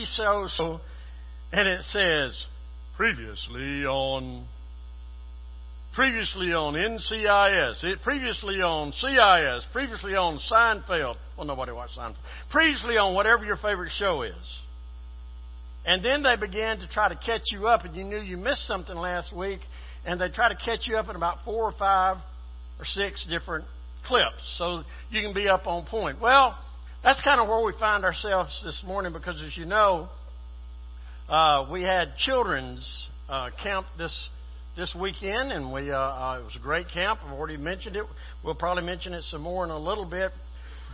TV show, and it says, previously on previously on NCIS, it, previously on CIS, previously on Seinfeld. Well, nobody watched Seinfeld. Previously on whatever your favorite show is. And then they began to try to catch you up, and you knew you missed something last week, and they try to catch you up in about four or five or six different clips so you can be up on point. Well, that's kind of where we find ourselves this morning because, as you know, uh, we had children's uh, camp this this weekend, and we uh, uh, it was a great camp. I've already mentioned it. We'll probably mention it some more in a little bit.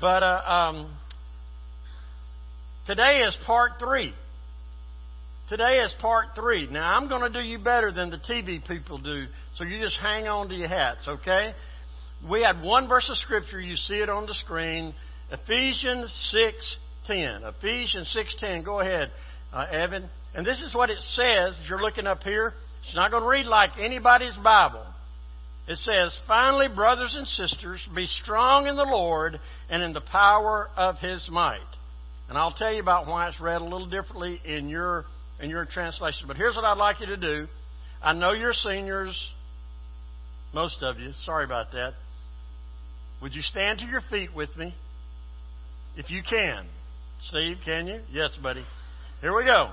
But uh, um, today is part three. Today is part three. Now I'm going to do you better than the TV people do, so you just hang on to your hats, okay? We had one verse of scripture. You see it on the screen. Ephesians six ten. Ephesians six ten. Go ahead, uh, Evan. And this is what it says. If you're looking up here, it's not going to read like anybody's Bible. It says, Finally, brothers and sisters, be strong in the Lord and in the power of his might. And I'll tell you about why it's read a little differently in your in your translation. But here's what I'd like you to do. I know you're seniors, most of you. Sorry about that. Would you stand to your feet with me? If you can. Steve, can you? Yes, buddy. Here we go.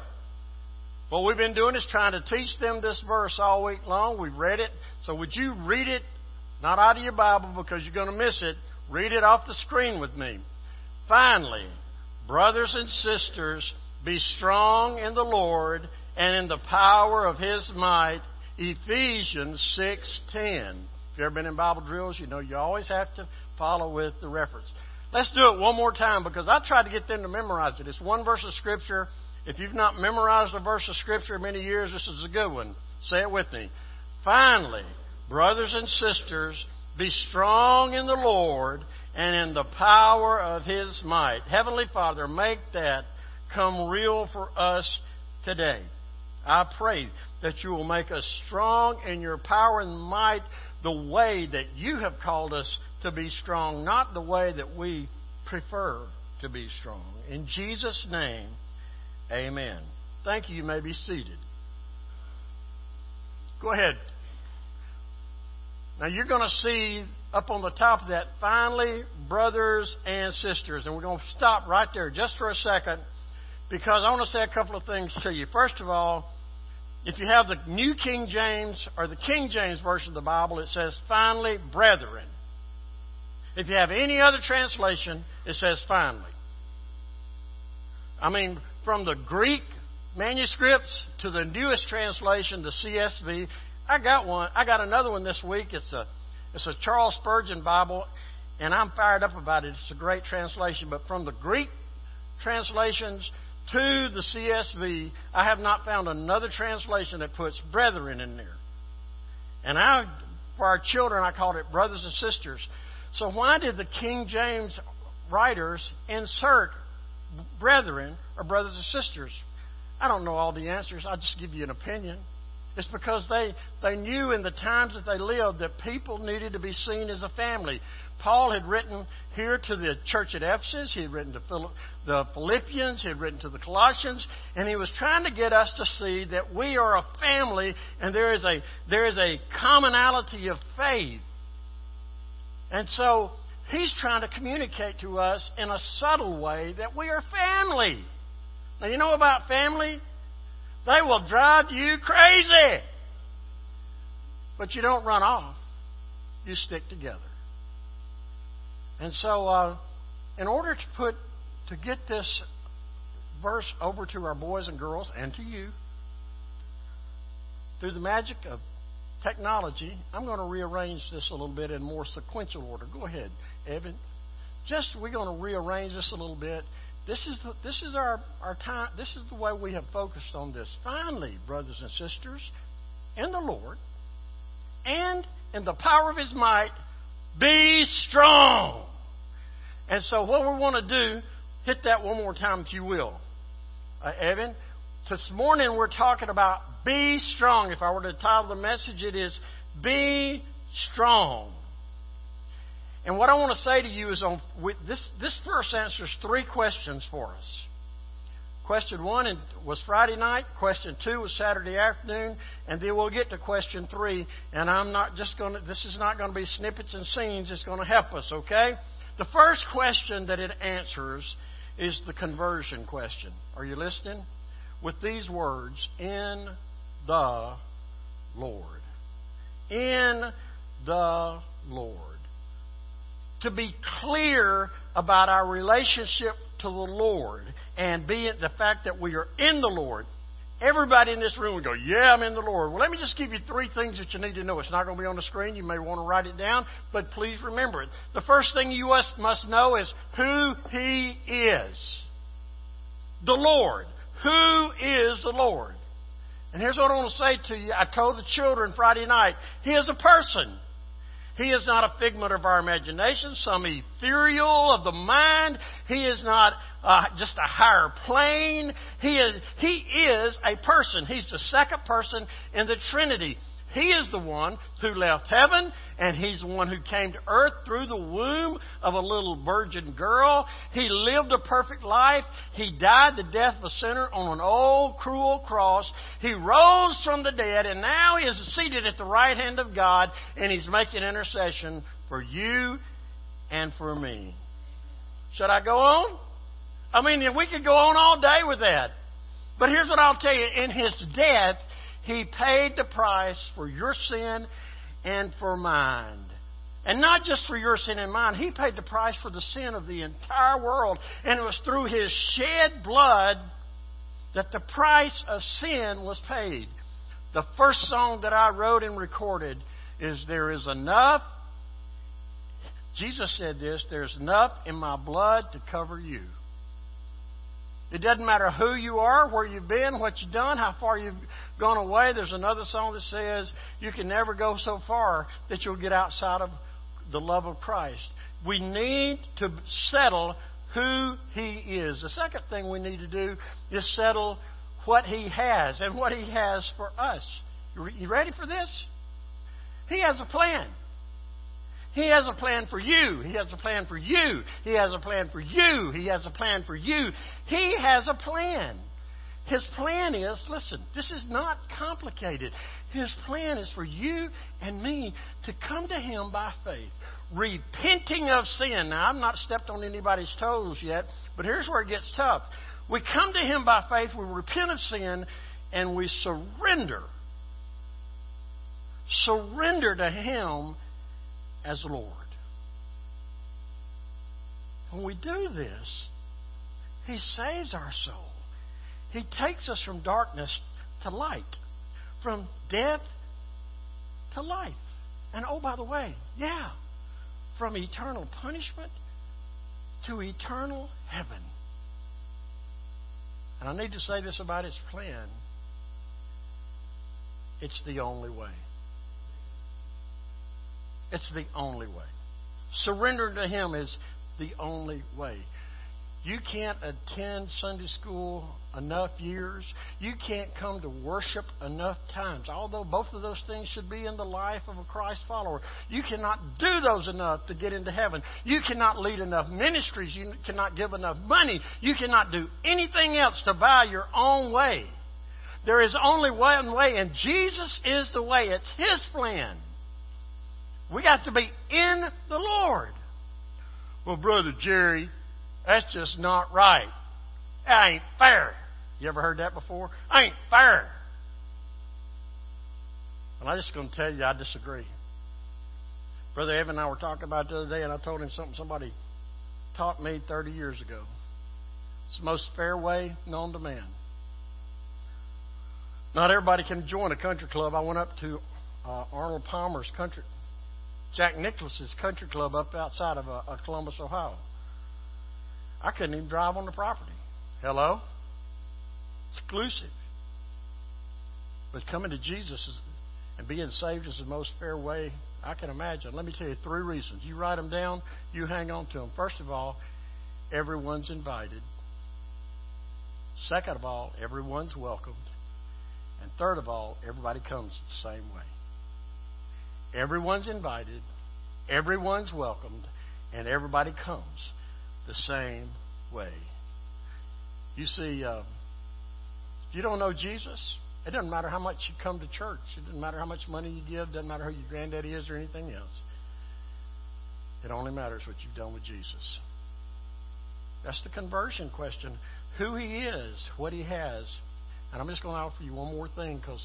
What we've been doing is trying to teach them this verse all week long. We've read it. So would you read it, not out of your Bible because you're going to miss it, read it off the screen with me. Finally, brothers and sisters, be strong in the Lord and in the power of his might. Ephesians 6:10. If you've ever been in Bible drills, you know you always have to follow with the reference. Let's do it one more time because I tried to get them to memorize it. It's one verse of Scripture if you've not memorized a verse of Scripture in many years, this is a good one. Say it with me. Finally, brothers and sisters, be strong in the Lord and in the power of His might. Heavenly Father, make that come real for us today. I pray that you will make us strong in your power and might the way that you have called us to be strong, not the way that we prefer to be strong. In Jesus' name, Amen. Thank you. You may be seated. Go ahead. Now you're going to see up on the top of that, finally, brothers and sisters. And we're going to stop right there just for a second because I want to say a couple of things to you. First of all, if you have the New King James or the King James Version of the Bible, it says, finally, brethren. If you have any other translation, it says, finally. I mean, from the Greek manuscripts to the newest translation, the CSB. I got one. I got another one this week. It's a it's a Charles Spurgeon Bible, and I'm fired up about it. It's a great translation. But from the Greek translations to the CSB, I have not found another translation that puts brethren in there. And I, for our children, I called it brothers and sisters. So why did the King James writers insert brethren or brothers and sisters? I don't know all the answers. I'll just give you an opinion. It's because they, they knew in the times that they lived that people needed to be seen as a family. Paul had written here to the church at Ephesus, he had written to Philipp, the Philippians, he had written to the Colossians, and he was trying to get us to see that we are a family and there is a, there is a commonality of faith. And so He's trying to communicate to us in a subtle way that we are family. Now, you know about family? They will drive you crazy. But you don't run off, you stick together. And so, uh, in order to put, to get this verse over to our boys and girls and to you, through the magic of technology, I'm going to rearrange this a little bit in more sequential order. Go ahead. Evan. Just we're going to rearrange this a little bit. This is the, this is our our time. This is the way we have focused on this. Finally, brothers and sisters, in the Lord, and in the power of His might, be strong. And so, what we want to do, hit that one more time, if you will, uh, Evan. This morning we're talking about be strong. If I were to title the message, it is Be Strong. And what I want to say to you is on this, this verse answers three questions for us. Question one was Friday night. Question two was Saturday afternoon, and then we'll get to question three. And I'm not just going to. This is not going to be snippets and scenes. It's going to help us. Okay. The first question that it answers is the conversion question. Are you listening? With these words, in the Lord. In the Lord. To be clear about our relationship to the Lord and being the fact that we are in the Lord. Everybody in this room would go, Yeah, I'm in the Lord. Well, let me just give you three things that you need to know. It's not going to be on the screen. You may want to write it down, but please remember it. The first thing you must know is who He is. The Lord. Who is the Lord? And here's what I want to say to you. I told the children Friday night He is a person. He is not a figment of our imagination, some ethereal of the mind. He is not uh, just a higher plane. He is, he is a person. He's the second person in the Trinity. He is the one who left heaven, and He's the one who came to earth through the womb of a little virgin girl. He lived a perfect life. He died the death of a sinner on an old, cruel cross. He rose from the dead, and now He is seated at the right hand of God, and He's making intercession for you and for me. Should I go on? I mean, we could go on all day with that. But here's what I'll tell you. In His death, he paid the price for your sin and for mine. And not just for your sin and mine, He paid the price for the sin of the entire world. And it was through His shed blood that the price of sin was paid. The first song that I wrote and recorded is There is enough. Jesus said this there's enough in my blood to cover you. It doesn't matter who you are, where you've been, what you've done, how far you've gone away. There's another song that says you can never go so far that you'll get outside of the love of Christ. We need to settle who He is. The second thing we need to do is settle what He has and what He has for us. You ready for this? He has a plan. He has a plan for you. He has a plan for you. He has a plan for you. He has a plan for you. He has a plan. His plan is listen, this is not complicated. His plan is for you and me to come to Him by faith, repenting of sin. Now, I've not stepped on anybody's toes yet, but here's where it gets tough. We come to Him by faith, we repent of sin, and we surrender. Surrender to Him as Lord. When we do this, He saves our soul. He takes us from darkness to light, from death to life. And oh, by the way, yeah, from eternal punishment to eternal heaven. And I need to say this about His plan it's the only way. It's the only way. Surrender to Him is the only way. You can't attend Sunday school enough years. You can't come to worship enough times. Although both of those things should be in the life of a Christ follower. You cannot do those enough to get into heaven. You cannot lead enough ministries. You cannot give enough money. You cannot do anything else to buy your own way. There is only one way, and Jesus is the way. It's His plan. We got to be in the Lord. Well, Brother Jerry, that's just not right. That ain't fair. You ever heard that before? Ain't fair. And I'm just going to tell you, I disagree. Brother Evan and I were talking about the other day, and I told him something somebody taught me 30 years ago. It's the most fair way known to man. Not everybody can join a country club. I went up to uh, Arnold Palmer's country Jack Nicklaus's country club up outside of uh, Columbus, Ohio. I couldn't even drive on the property. Hello? Exclusive. But coming to Jesus and being saved is the most fair way I can imagine. Let me tell you three reasons. You write them down, you hang on to them. First of all, everyone's invited. Second of all, everyone's welcomed. And third of all, everybody comes the same way. Everyone's invited, everyone's welcomed, and everybody comes the same way. You see, uh, If you don't know Jesus, it doesn't matter how much you come to church. It doesn't matter how much money you give. It doesn't matter who your granddaddy is or anything else. It only matters what you've done with Jesus. That's the conversion question. Who he is, what he has. And I'm just going to offer you one more thing because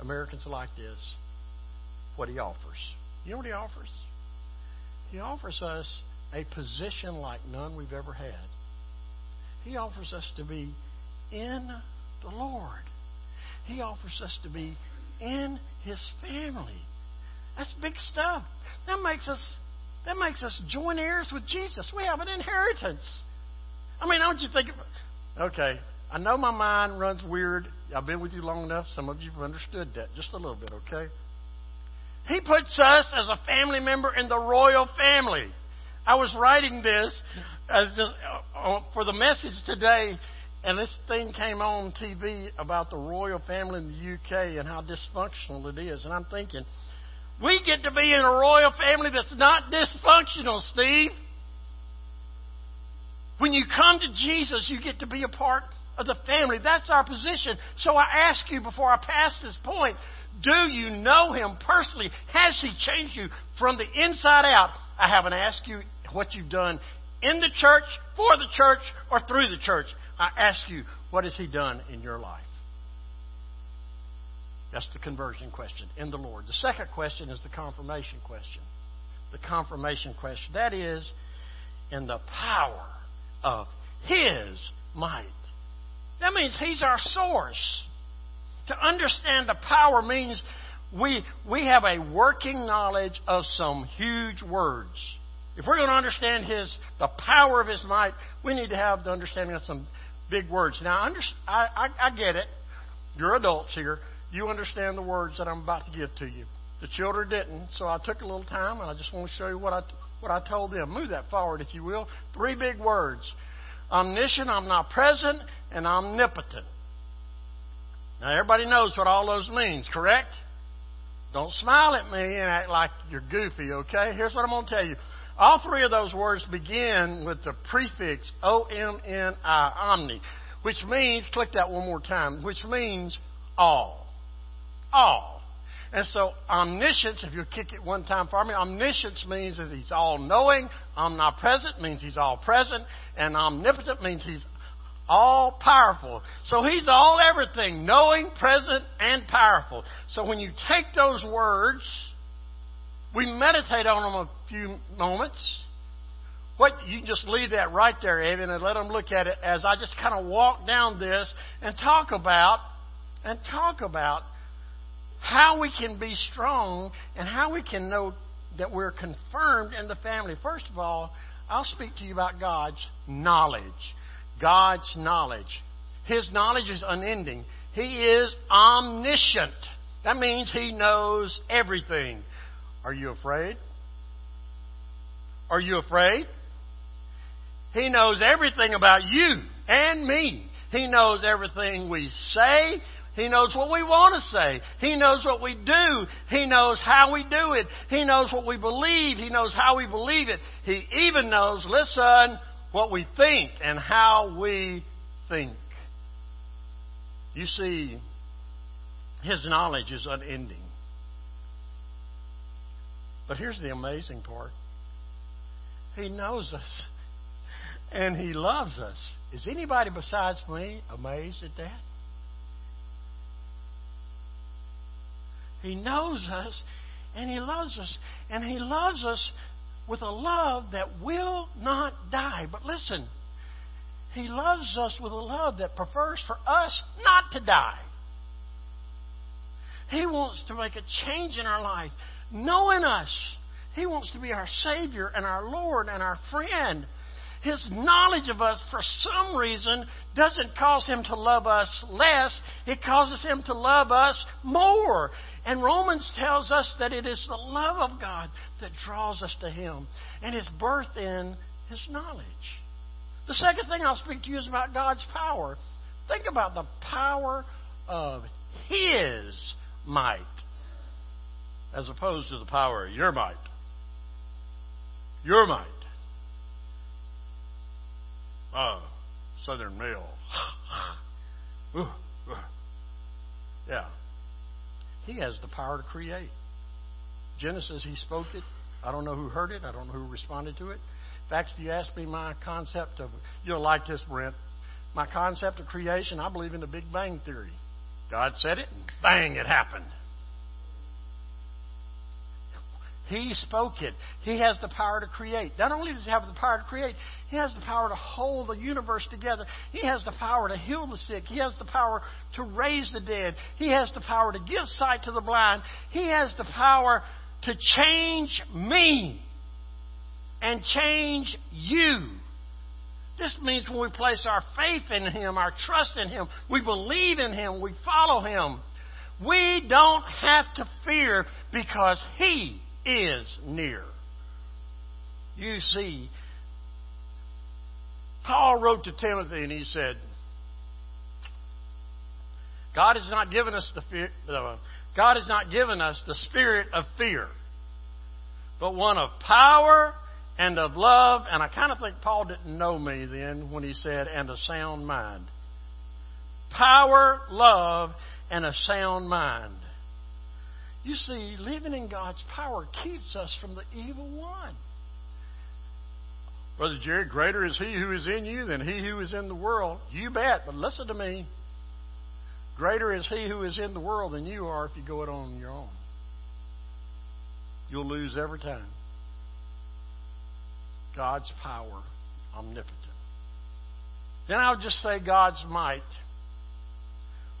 Americans like this. What he offers. You know what he offers? He offers us a position like none we've ever had. He offers us to be in the Lord. He offers us to be in His family. That's big stuff. That makes us that makes us joint heirs with Jesus. We have an inheritance. I mean, don't you to think? Of, Okay, I know my mind runs weird. I've been with you long enough. Some of you have understood that just a little bit. Okay. He puts us as a family member in the royal family. I was writing this as just, uh, for the message today, and this thing came on TV about the royal family in the UK and how dysfunctional it is. And I'm thinking, we get to be in a royal family that's not dysfunctional, Steve. When you come to Jesus, you get to be a part of the family. That's our position. So I ask you before I pass this point do you know Him personally? Has He changed you from the inside out? I haven't asked you what you've done in the church, for the church, or through the church. I ask you, what has He done in your life? That's the conversion question in the Lord. The second question is the confirmation question. The confirmation question. That is, in the power of His might. That means He's our source. To understand the power means we, we have a working knowledge of some huge words. If we're going to understand His, the power of His might, we need to have the understanding of some big words. Now, I, I, I get it. You're adults here. You understand the words that I'm about to give to you. The children didn't, so I took a little time, and I just want to show you what I, what I told them. Move that forward, if you will. Three big words omniscient, omnipresent, and omnipotent. Now, everybody knows what all those means, correct? Don't smile at me and act like you're goofy, okay? Here's what I'm going to tell you. All three of those words begin with the prefix O-M-N-I, omni, which means, click that one more time, which means all. All. And so omniscience, if you kick it one time for me, omniscience means that he's all knowing, omnipresent means he's all present, and omnipotent means he's all powerful. So he's all everything, knowing, present, and powerful. So when you take those words, we meditate on them a few moments. What you can just leave that right there, Evan, and let them look at it as I just kind of walk down this and talk about and talk about how we can be strong and how we can know that we're confirmed in the family. First of all, I'll speak to you about God's knowledge. God's knowledge. His knowledge is unending. He is omniscient. That means He knows everything. Are you afraid? Are you afraid? He knows everything about you and me. He knows everything we say. He knows what we want to say. He knows what we do. He knows how we do it. He knows what we believe. He knows how we believe it. He even knows, listen, what we think and how we think. You see, his knowledge is unending. But here's the amazing part He knows us and He loves us. Is anybody besides me amazed at that? He knows us and He loves us. And He loves us with a love that will not die. But listen, He loves us with a love that prefers for us not to die. He wants to make a change in our life, knowing us. He wants to be our Savior and our Lord and our friend. His knowledge of us, for some reason, doesn't cause Him to love us less. It causes Him to love us more. And Romans tells us that it is the love of God that draws us to Him and His birth in His knowledge. The second thing I'll speak to you is about God's power. Think about the power of His might as opposed to the power of your might. Your might. Oh, Southern male. Yeah. He has the power to create. Genesis, he spoke it. I don't know who heard it. I don't know who responded to it. In fact, if you ask me my concept of, you'll like this, Brent. My concept of creation, I believe in the Big Bang Theory. God said it, and bang, it happened. He spoke it. He has the power to create. Not only does he have the power to create, he has the power to hold the universe together. He has the power to heal the sick. He has the power to raise the dead. He has the power to give sight to the blind. He has the power to change me and change you. This means when we place our faith in Him, our trust in Him, we believe in Him, we follow Him, we don't have to fear because He is near. You see, Paul wrote to Timothy and he said, God has not given us the fear, God has not given us the spirit of fear, but one of power and of love. And I kind of think Paul didn't know me then when he said, and a sound mind. Power, love, and a sound mind. You see, living in God's power keeps us from the evil one. Brother Jerry, greater is he who is in you than he who is in the world. You bet, but listen to me. Greater is he who is in the world than you are if you go it on your own. You'll lose every time. God's power, omnipotent. Then I'll just say God's might,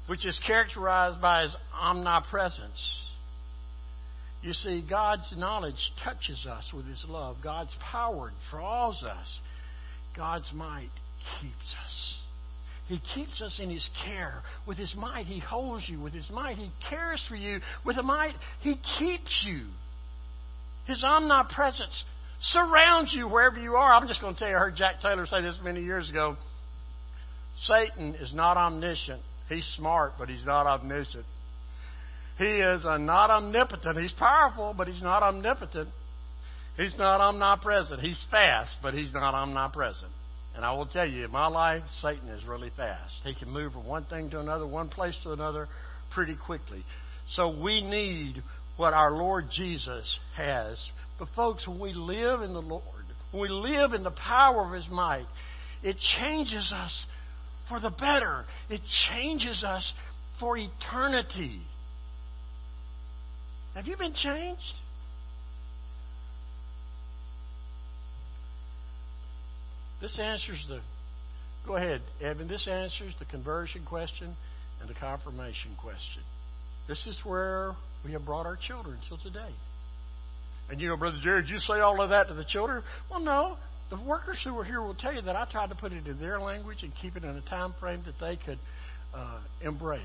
which is characterized by his omnipresence. You see, God's knowledge touches us with His love. God's power draws us. God's might keeps us. He keeps us in His care. With His might, He holds you. With His might, He cares for you. With His might, He keeps you. His omnipresence surrounds you wherever you are. I'm just going to tell you, I heard Jack Taylor say this many years ago. Satan is not omniscient. He's smart, but he's not omniscient. He is not omnipotent. He's powerful, but he's not omnipotent. He's not omnipresent. He's fast, but he's not omnipresent. And I will tell you, in my life, Satan is really fast. He can move from one thing to another, one place to another, pretty quickly. So we need what our Lord Jesus has. But, folks, when we live in the Lord, when we live in the power of His might, it changes us for the better. It changes us for eternity. Have you been changed? This answers the. Go ahead, Evan. This answers the conversion question and the confirmation question. This is where we have brought our children till today. And you know, Brother Jerry, did you say all of that to the children? Well, no. The workers who were here will tell you that I tried to put it in their language and keep it in a time frame that they could uh, embrace.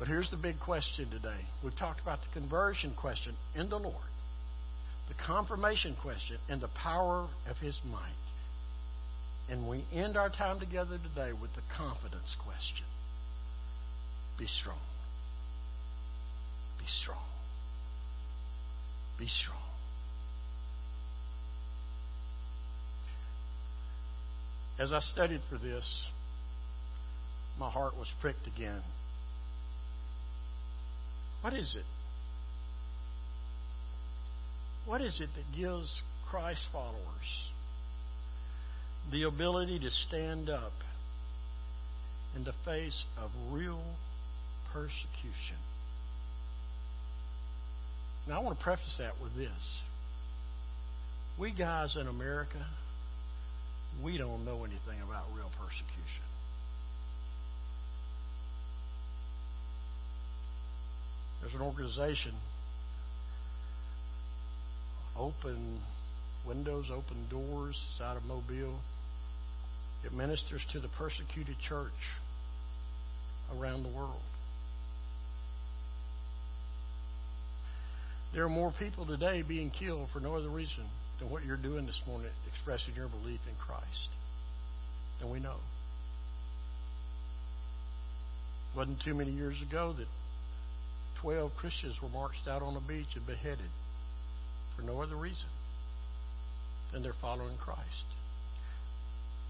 But here's the big question today. We've talked about the conversion question in the Lord, the confirmation question, and the power of His might. And we end our time together today with the confidence question Be strong. Be strong. Be strong. As I studied for this, my heart was pricked again what is it? What is it that gives Christ followers the ability to stand up in the face of real persecution? Now, I want to preface that with this. We guys in America, we don't know anything about real persecution. There's an organization, Open Windows, Open Doors, out of Mobile. It ministers to the persecuted church around the world. There are more people today being killed for no other reason than what you're doing this morning, expressing your belief in Christ. And we know. It wasn't too many years ago that 12 Christians were marched out on the beach and beheaded for no other reason than they're following Christ.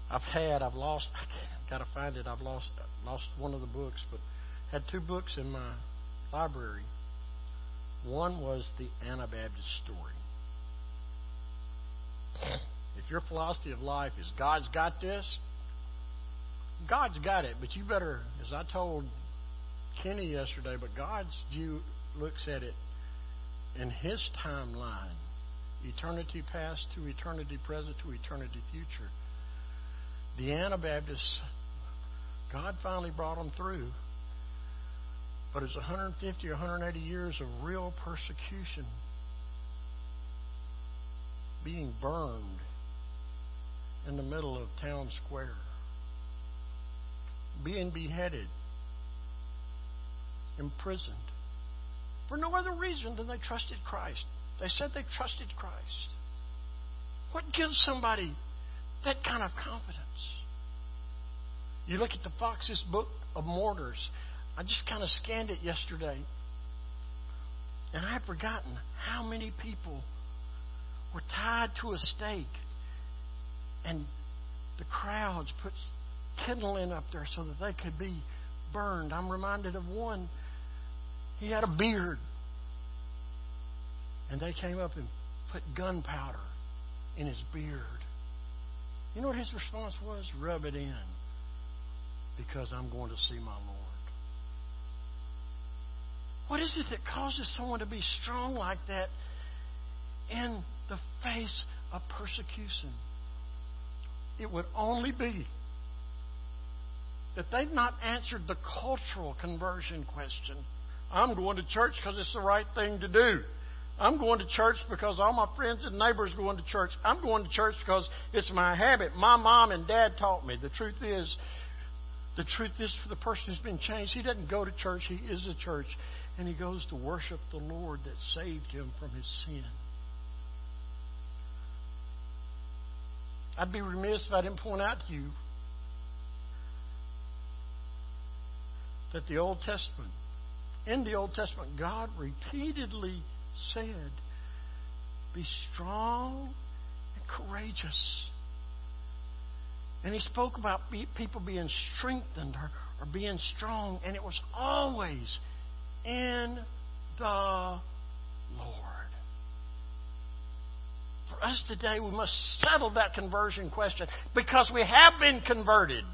I've had, I've lost, I got to find it. I've lost, lost one of the books, but had two books in my library. One was the Anabaptist story. If your philosophy of life is God's got this, God's got it, but you better, as I told Kenny yesterday, but God's view looks at it in His timeline eternity past to eternity present to eternity future. The Anabaptists, God finally brought them through. But it's 150 or 180 years of real persecution, being burned in the middle of town square, being beheaded, imprisoned, for no other reason than they trusted Christ. They said they trusted Christ. What gives somebody that kind of confidence? You look at the Fox's Book of Martyrs. I just kind of scanned it yesterday. And I had forgotten how many people were tied to a stake. And the crowds put kindling up there so that they could be burned. I'm reminded of one. He had a beard. And they came up and put gunpowder in his beard. You know what his response was? Rub it in because I'm going to see my Lord. What is it that causes someone to be strong like that in the face of persecution? It would only be that they've not answered the cultural conversion question. I'm going to church because it's the right thing to do. I'm going to church because all my friends and neighbors are going to church. I'm going to church because it's my habit. My mom and dad taught me. The truth is, the truth is for the person who's been changed, he doesn't go to church, he is a church. And he goes to worship the Lord that saved him from his sin. I'd be remiss if I didn't point out to you that the Old Testament, in the Old Testament, God repeatedly said, Be strong and courageous. And he spoke about people being strengthened or, or being strong, and it was always in the Lord. For us today, we must settle that conversion question because we have been converted.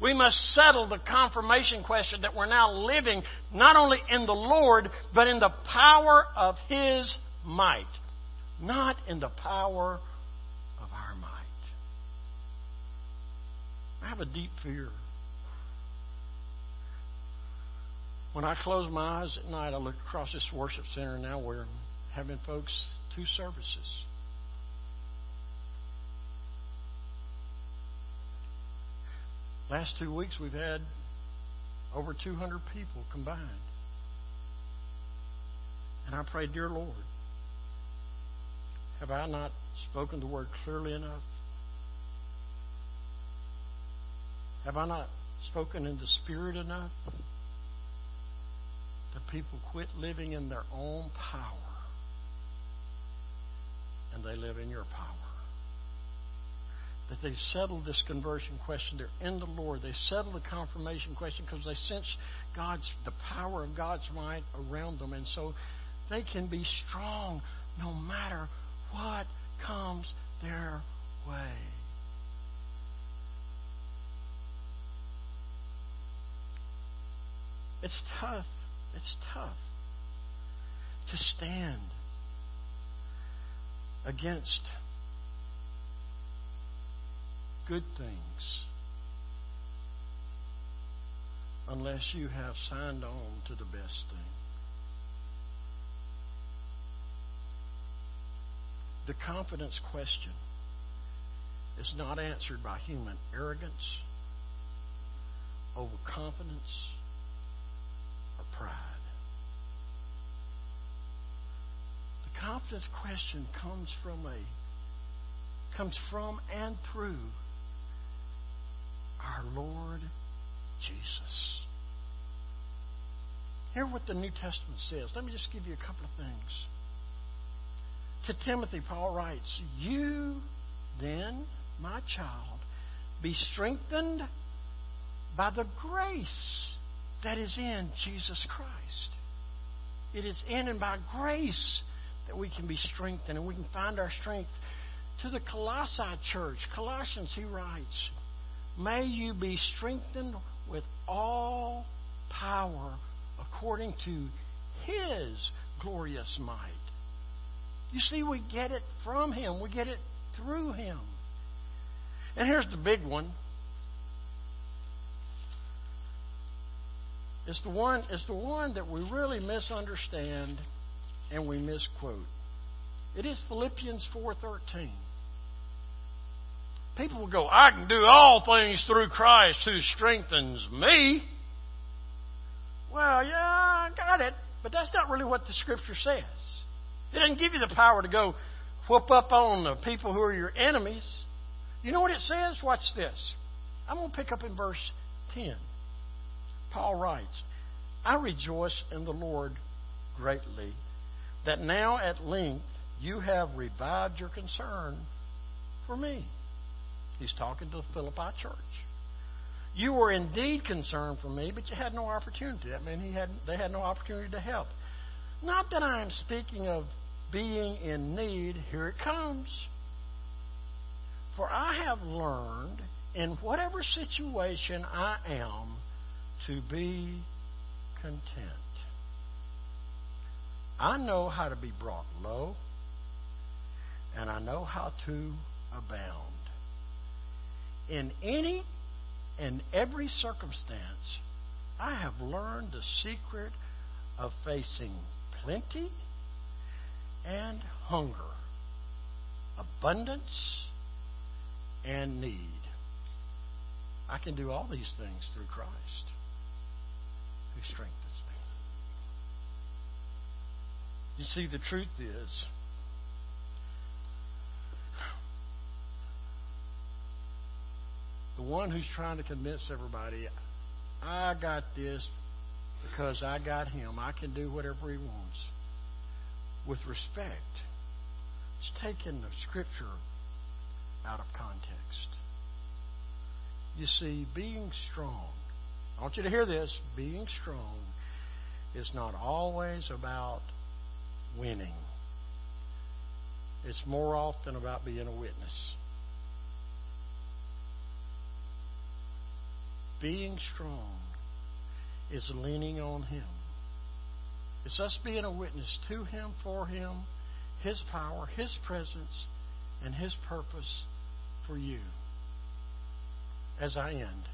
We must settle the confirmation question that we're now living not only in the Lord, but in the power of His might, not in the power of our might. I have a deep fear. When I close my eyes at night, I look across this worship center now where I'm having folks two services. Last two weeks, we've had over 200 people combined. And I pray, Dear Lord, have I not spoken the word clearly enough? Have I not spoken in the Spirit enough? That people quit living in their own power and they live in your power that they settled this conversion question. They're in the Lord. They settled the confirmation question because they sense God's the power of God's might around them, and so they can be strong no matter what comes their way. It's tough. It's tough to stand against good things unless you have signed on to the best thing. The confidence question is not answered by human arrogance, overconfidence, or pride. The confidence question comes from a comes from and through our Lord Jesus. Hear what the New Testament says. Let me just give you a couple of things. To Timothy, Paul writes, You then, my child, be strengthened by the grace that is in Jesus Christ. It is in and by grace that we can be strengthened and we can find our strength. To the Colossae church, Colossians, he writes, May you be strengthened with all power according to his glorious might. You see, we get it from him, we get it through him. And here's the big one. It's the one, it's the one that we really misunderstand and we misquote. It is Philippians 4:13. People will go, "I can do all things through Christ who strengthens me." Well, yeah, I got it, but that's not really what the scripture says. It doesn't give you the power to go whoop up on the people who are your enemies. You know what it says? Watch this. I'm going to pick up in verse 10. Paul writes, I rejoice in the Lord greatly that now at length you have revived your concern for me. He's talking to the Philippi church. You were indeed concerned for me, but you had no opportunity. I mean, he had, they had no opportunity to help. Not that I am speaking of being in need. Here it comes. For I have learned in whatever situation I am to be content. I know how to be brought low, and I know how to abound. In any and every circumstance, I have learned the secret of facing plenty and hunger, abundance and need. I can do all these things through Christ who strengthens me. You see, the truth is, one who's trying to convince everybody, I got this because I got him. I can do whatever he wants with respect. It's taking the scripture out of context. You see, being strong, I want you to hear this being strong is not always about winning, it's more often about being a witness. Being strong is leaning on Him. It's us being a witness to Him, for Him, His power, His presence, and His purpose for you. As I end,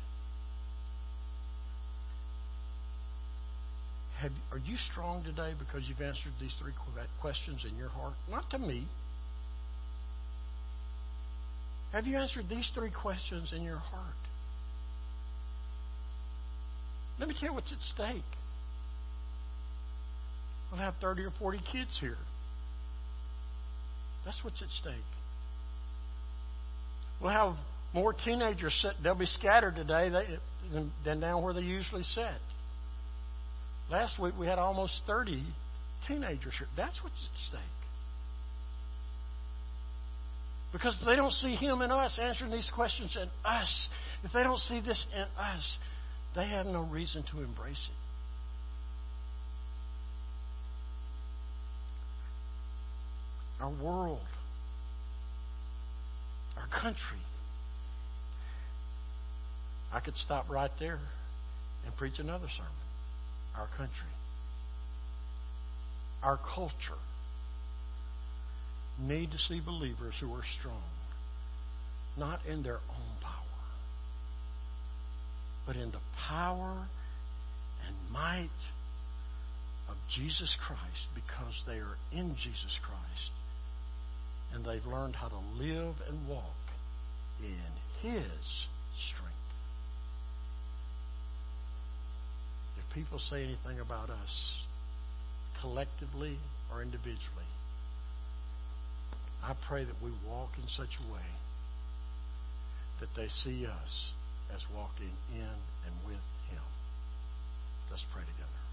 have, are you strong today because you've answered these three questions in your heart? Not to me. Have you answered these three questions in your heart? Let me tell you what's at stake. We'll have 30 or 40 kids here. That's what's at stake. We'll have more teenagers. Sit, they'll be scattered today than, down where they usually sit. Last week we had almost 30 teenagers here. That's what's at stake. Because they don't see Him in us answering these questions in us, if they don't see this in us, they have no reason to embrace it. Our world, our country. I could stop right there and preach another sermon. Our country, our culture need to see believers who are strong, not in their own but in the power and might of Jesus Christ because they are in Jesus Christ and they've learned how to live and walk in His strength. If people say anything about us, collectively or individually, I pray that we walk in such a way that they see us as walking in and with Him. Let's pray together.